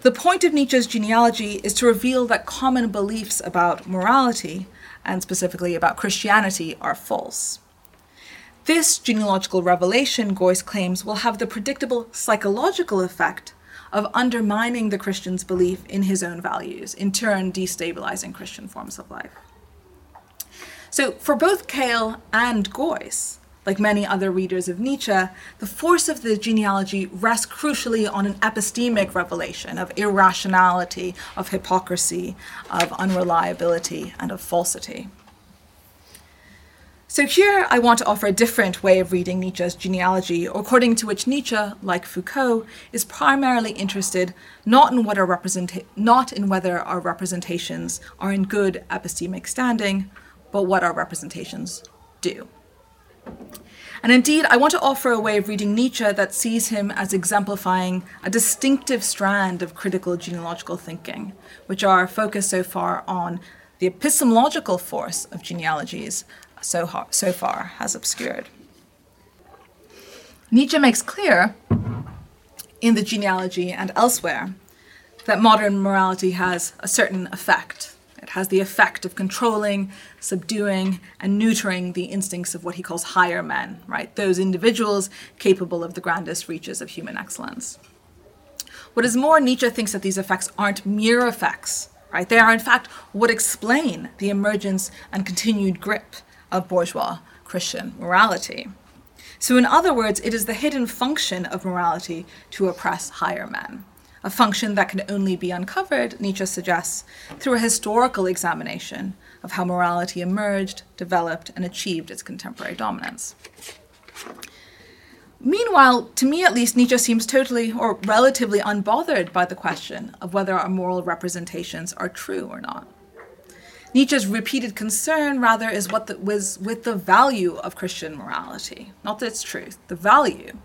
the point of Nietzsche's genealogy is to reveal that common beliefs about morality and specifically about Christianity, are false. This genealogical revelation, Geuss claims, will have the predictable psychological effect of undermining the Christian's belief in his own values, in turn destabilizing Christian forms of life. So, for both Kail and Geuss, like many other readers of Nietzsche, the force of the genealogy rests crucially on an epistemic revelation of irrationality, of hypocrisy, of unreliability, and of falsity. So here I want to offer a different way of reading Nietzsche's genealogy, according to which Nietzsche, like Foucault, is primarily interested not in not in whether our representations are in good epistemic standing, but what our representations do. And indeed, I want to offer a way of reading Nietzsche that sees him as exemplifying a distinctive strand of critical genealogical thinking, which our focus so far on the epistemological force of genealogies so, so far has obscured. Nietzsche makes clear in the genealogy and elsewhere that modern morality has a certain effect has the effect of controlling, subduing, and neutering the instincts of what he calls higher men, right? Those individuals capable of the grandest reaches of human excellence. What is more, Nietzsche thinks that these effects aren't mere effects, right? They are, in fact, what explain the emergence and continued grip of bourgeois Christian morality. So, in other words, it is the hidden function of morality to oppress higher men a function that can only be uncovered, Nietzsche suggests, through a historical examination of how morality emerged, developed, and achieved its contemporary dominance. Meanwhile, to me at least, Nietzsche seems totally or relatively unbothered by the question of whether our moral representations are true or not. Nietzsche's repeated concern, rather, is what the, was with the value of Christian morality, not its truth, the value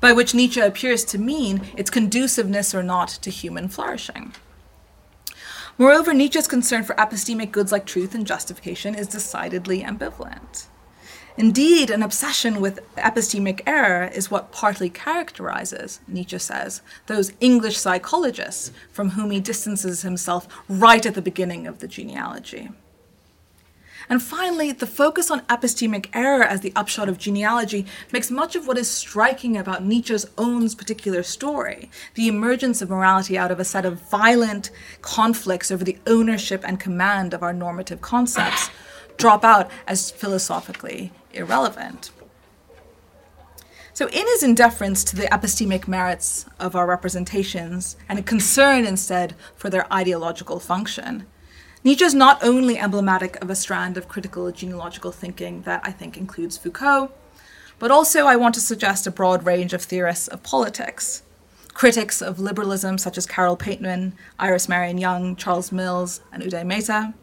by which Nietzsche appears to mean its conduciveness or not to human flourishing. Moreover, Nietzsche's concern for epistemic goods like truth and justification is decidedly ambivalent. Indeed, an obsession with epistemic error is what partly characterizes, Nietzsche says, those English psychologists from whom he distances himself right at the beginning of the genealogy. And finally, the focus on epistemic error as the upshot of genealogy makes much of what is striking about Nietzsche's own particular story, the emergence of morality out of a set of violent conflicts over the ownership and command of our normative concepts, drop out as philosophically irrelevant. So, in his indifference to the epistemic merits of our representations and a concern instead for their ideological function, Nietzsche is not only emblematic of a strand of critical genealogical thinking that I think includes Foucault, but also I want to suggest a broad range of theorists of politics. Critics of liberalism such as Carole Pateman, Iris Marion Young, Charles Mills, and Uday Mehta,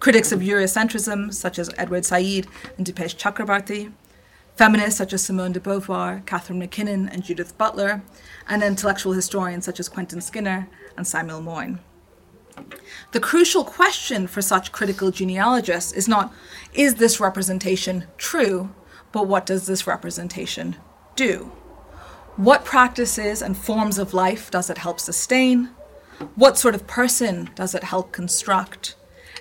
critics of Eurocentrism, such as Edward Said and Dipesh Chakrabarty, feminists such as Simone de Beauvoir, Catharine MacKinnon, and Judith Butler, and intellectual historians such as Quentin Skinner and Samuel Moyn. The crucial question for such critical genealogists is not, is this representation true, but what does this representation do? What practices and forms of life does it help sustain? What sort of person does it help construct?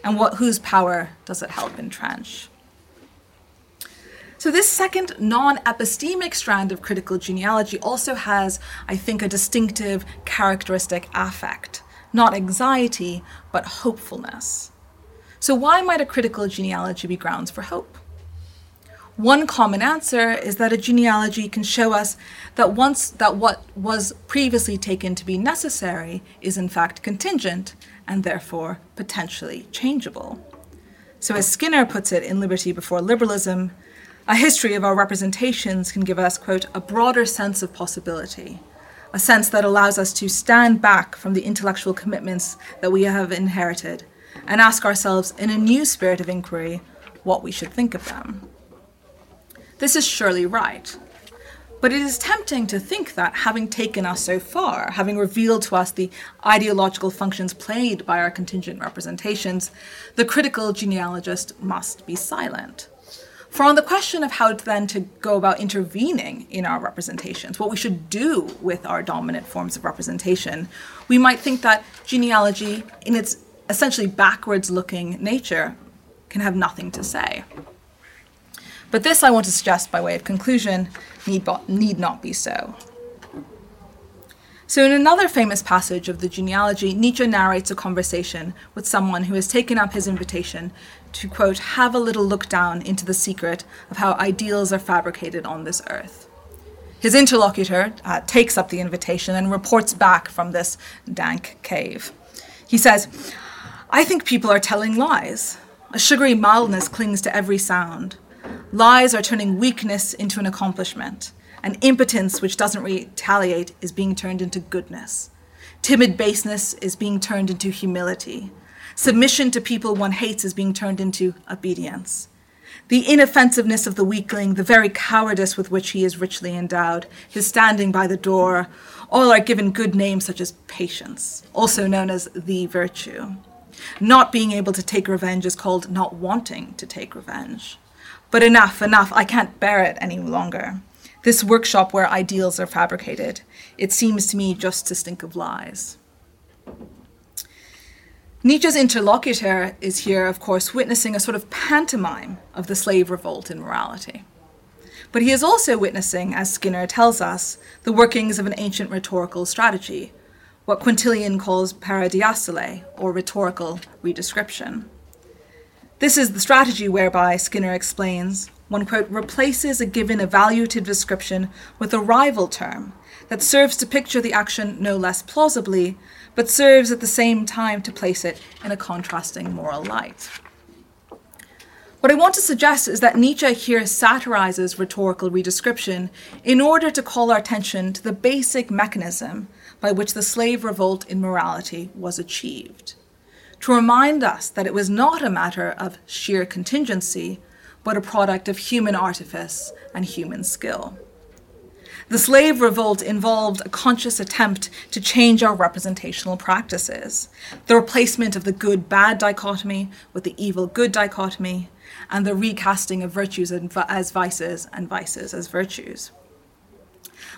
and what, whose power does it help entrench? So, this second non epistemic strand of critical genealogy also has, I think, a distinctive characteristic affect, not anxiety, but hopefulness. So, why might a critical genealogy be grounds for hope? One common answer is that a genealogy can show us that once that what was previously taken to be necessary is in fact contingent and therefore potentially changeable. So, as Skinner puts it in Liberty Before Liberalism, a history of our representations can give us, quote, a broader sense of possibility, a sense that allows us to stand back from the intellectual commitments that we have inherited and ask ourselves, in a new spirit of inquiry, what we should think of them. This is surely right. But it is tempting to think that, having taken us so far, having revealed to us the ideological functions played by our contingent representations, the critical genealogist must be silent. For on the question of how then to go about intervening in our representations, what we should do with our dominant forms of representation, we might think that genealogy, in its essentially backwards looking nature, can have nothing to say. But this, I want to suggest by way of conclusion, need, bo- need not be so. So, in another famous passage of the genealogy, Nietzsche narrates a conversation with someone who has taken up his invitation to, quote, have a little look down into the secret of how ideals are fabricated on this earth. His interlocutor uh, takes up the invitation and reports back from this dank cave. He says, I think people are telling lies. A sugary mildness clings to every sound. Lies are turning weakness into an accomplishment, and impotence which doesn't retaliate is being turned into goodness. Timid baseness is being turned into humility. Submission to people one hates is being turned into obedience. The inoffensiveness of the weakling, the very cowardice with which he is richly endowed, his standing by the door, all are given good names such as patience, also known as the virtue. Not being able to take revenge is called not wanting to take revenge. But enough, enough, I can't bear it any longer. This workshop where ideals are fabricated, it seems to me just to stink of lies. Nietzsche's interlocutor is here, of course, witnessing a sort of pantomime of the slave revolt in morality. But he is also witnessing, as Skinner tells us, the workings of an ancient rhetorical strategy, what Quintilian calls paradiastole, or rhetorical redescription. This is the strategy whereby, Skinner explains, one quote, replaces a given evaluative description with a rival term that serves to picture the action no less plausibly, but serves at the same time to place it in a contrasting moral light. What I want to suggest is that Nietzsche here satirizes rhetorical redescription in order to call our attention to the basic mechanism by which the slave revolt in morality was achieved to remind us that it was not a matter of sheer contingency, but a product of human artifice and human skill. The slave revolt involved a conscious attempt to change our representational practices, the replacement of the good bad dichotomy with the evil good dichotomy, and the recasting of virtues as vices and vices as virtues.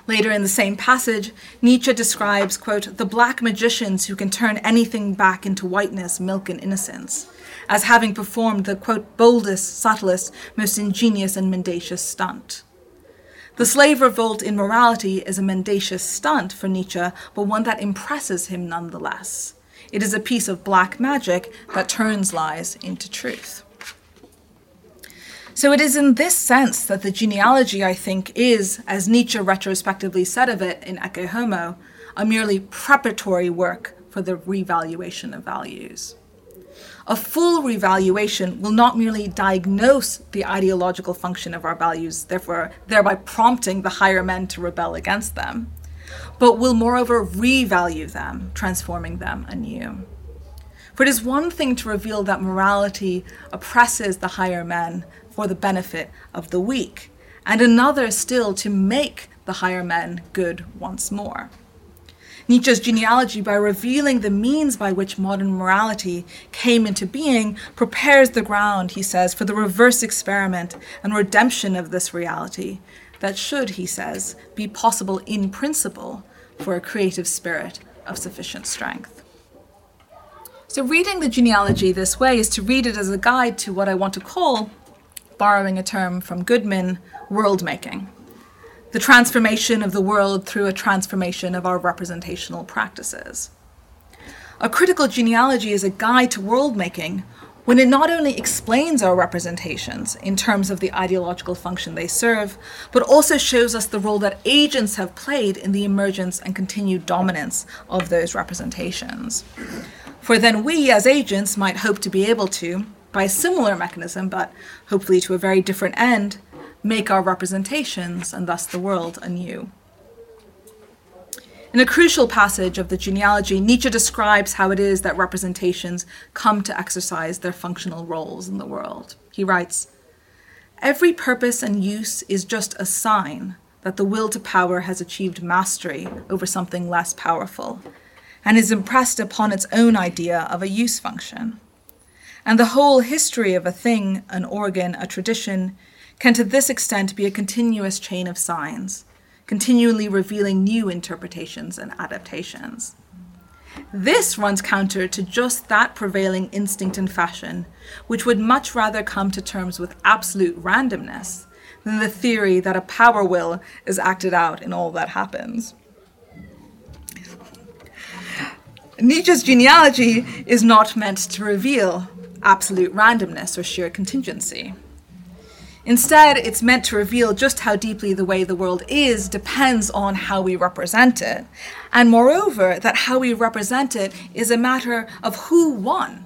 Later in the same passage, Nietzsche describes, quote, the black magicians who can turn anything back into whiteness, milk, and innocence, as having performed the, quote, boldest, subtlest, most ingenious, and mendacious stunt. The slave revolt in morality is a mendacious stunt for Nietzsche, but one that impresses him nonetheless. It is a piece of black magic that turns lies into truth. So it is in this sense that the genealogy, I think, is, as Nietzsche retrospectively said of it in Ecce Homo, a merely preparatory work for the revaluation of values. A full revaluation will not merely diagnose the ideological function of our values, therefore thereby prompting the higher men to rebel against them, but will moreover revalue them, transforming them anew. For it is one thing to reveal that morality oppresses the higher men for the benefit of the weak, and another still to make the higher men good once more. Nietzsche's genealogy, by revealing the means by which modern morality came into being, prepares the ground, he says, for the reverse experiment and redemption of this reality that should, he says, be possible in principle for a creative spirit of sufficient strength. So, reading the genealogy this way is to read it as a guide to what I want to call borrowing a term from Goodman, world making. The transformation of the world through a transformation of our representational practices. A critical genealogy is a guide to world making when it not only explains our representations in terms of the ideological function they serve, but also shows us the role that agents have played in the emergence and continued dominance of those representations. For then we, as agents, might hope to be able to, by a similar mechanism, but hopefully to a very different end, make our representations and thus the world anew. In a crucial passage of the genealogy, Nietzsche describes how it is that representations come to exercise their functional roles in the world. He writes Every purpose and use is just a sign that the will to power has achieved mastery over something less powerful and is impressed upon its own idea of a use function and the whole history of a thing, an organ, a tradition, can to this extent be a continuous chain of signs, continually revealing new interpretations and adaptations. This runs counter to just that prevailing instinct and fashion, which would much rather come to terms with absolute randomness than the theory that a power will is acted out in all that happens. Nietzsche's genealogy is not meant to reveal absolute randomness or sheer contingency. Instead, it's meant to reveal just how deeply the way the world is depends on how we represent it. And moreover, that how we represent it is a matter of who won,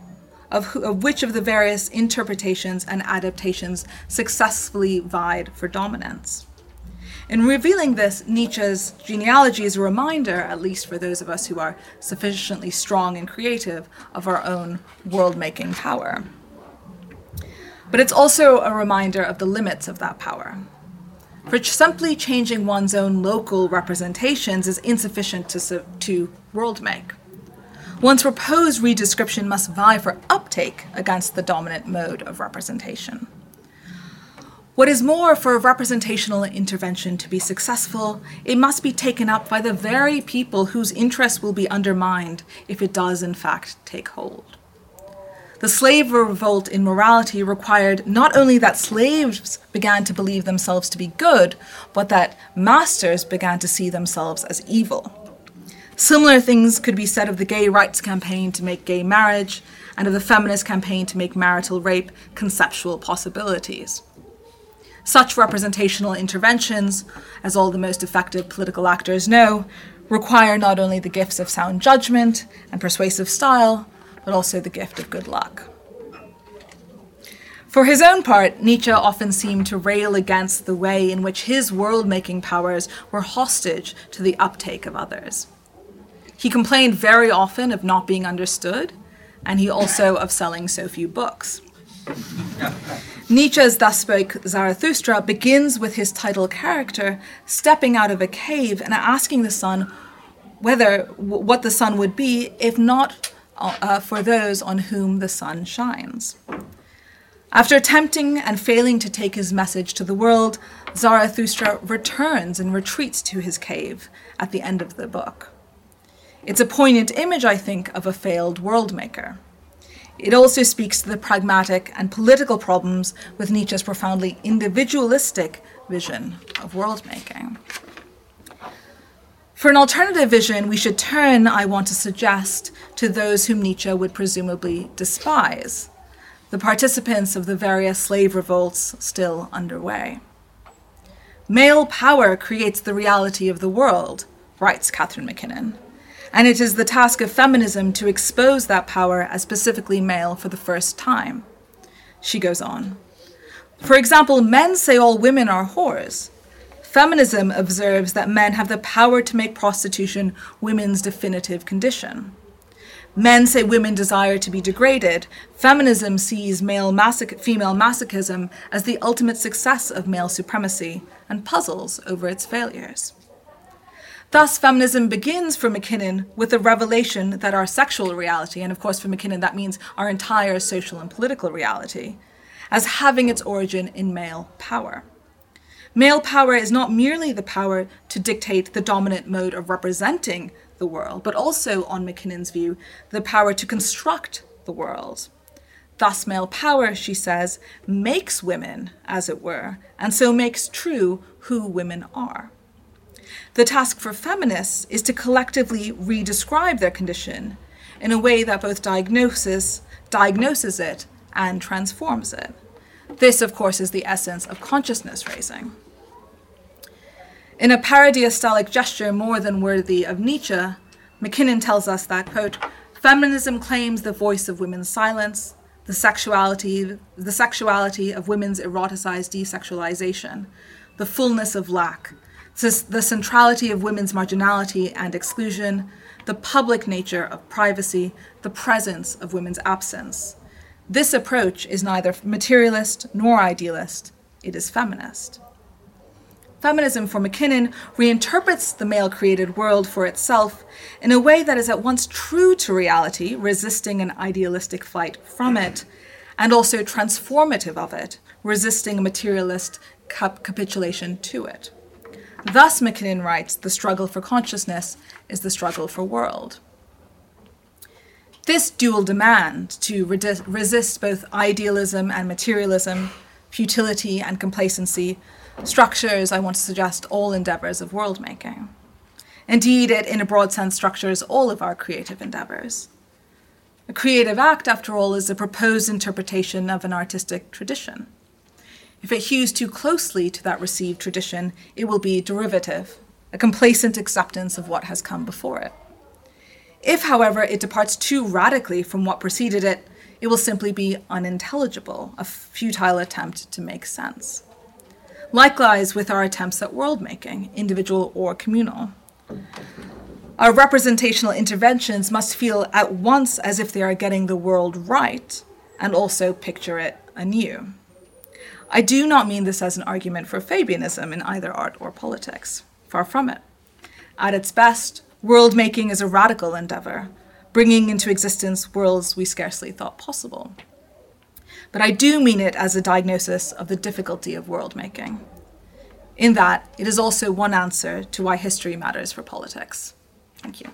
of, who, of which of the various interpretations and adaptations successfully vied for dominance. In revealing this, Nietzsche's genealogy is a reminder, at least for those of us who are sufficiently strong and creative, of our own world making power. But it's also a reminder of the limits of that power. For simply changing one's own local representations is insufficient to, to world make. One's proposed redescription must vie for uptake against the dominant mode of representation. What is more, for a representational intervention to be successful, it must be taken up by the very people whose interests will be undermined if it does, in fact, take hold. The slave revolt in morality required not only that slaves began to believe themselves to be good, but that masters began to see themselves as evil. Similar things could be said of the gay rights campaign to make gay marriage and of the feminist campaign to make marital rape conceptual possibilities. Such representational interventions, as all the most effective political actors know, require not only the gifts of sound judgment and persuasive style, but also the gift of good luck. For his own part, Nietzsche often seemed to rail against the way in which his world making powers were hostage to the uptake of others. He complained very often of not being understood, and he also of selling so few books. Nietzsche's Thus Spoke Zarathustra begins with his title character stepping out of a cave and asking the sun whether what the sun would be if not uh, for those on whom the sun shines. After attempting and failing to take his message to the world, Zarathustra returns and retreats to his cave at the end of the book. It's a poignant image, I think, of a failed world maker. It also speaks to the pragmatic and political problems with Nietzsche's profoundly individualistic vision of world making. For an alternative vision, we should turn, I want to suggest, to those whom Nietzsche would presumably despise the participants of the various slave revolts still underway. Male power creates the reality of the world, writes Catharine MacKinnon, and it is the task of feminism to expose that power as specifically male for the first time. She goes on. For example, men say all women are whores. Feminism observes that men have the power to make prostitution women's definitive condition. Men say women desire to be degraded. Feminism sees male masoch- female masochism as the ultimate success of male supremacy and puzzles over its failures. Thus, feminism begins for MacKinnon with the revelation that our sexual reality, and of course for MacKinnon that means our entire social and political reality, as having its origin in male power. Male power is not merely the power to dictate the dominant mode of representing the world, but also, on MacKinnon's view, the power to construct the world. Thus, male power, she says, makes women, as it were, and so makes true who women are. The task for feminists is to collectively redescribe their condition in a way that both diagnoses, diagnoses it and transforms it. This, of course, is the essence of consciousness raising. In a paradiastolic gesture more than worthy of Nietzsche, MacKinnon tells us that, quote, feminism claims the voice of women's silence, the sexuality, the sexuality of women's eroticized desexualization, the fullness of lack, the centrality of women's marginality and exclusion, the public nature of privacy, the presence of women's absence. This approach is neither materialist nor idealist, it is feminist. Feminism for MacKinnon reinterprets the male created world for itself in a way that is at once true to reality, resisting an idealistic flight from it, and also transformative of it, resisting a materialist cap- capitulation to it. Thus, MacKinnon writes, the struggle for consciousness is the struggle for world. This dual demand to resist both idealism and materialism, futility and complacency, structures, I want to suggest, all endeavors of world making. Indeed, it, in a broad sense, structures all of our creative endeavors. A creative act, after all, is a proposed interpretation of an artistic tradition. If it hews too closely to that received tradition, it will be derivative, a complacent acceptance of what has come before it. If, however, it departs too radically from what preceded it, it will simply be unintelligible, a futile attempt to make sense. Likewise with our attempts at world making, individual or communal. Our representational interventions must feel at once as if they are getting the world right and also picture it anew. I do not mean this as an argument for Fabianism in either art or politics. Far from it. At its best, world making is a radical endeavor, bringing into existence worlds we scarcely thought possible but I do mean it as a diagnosis of the difficulty of world making. In that, it is also one answer to why history matters for politics. Thank you.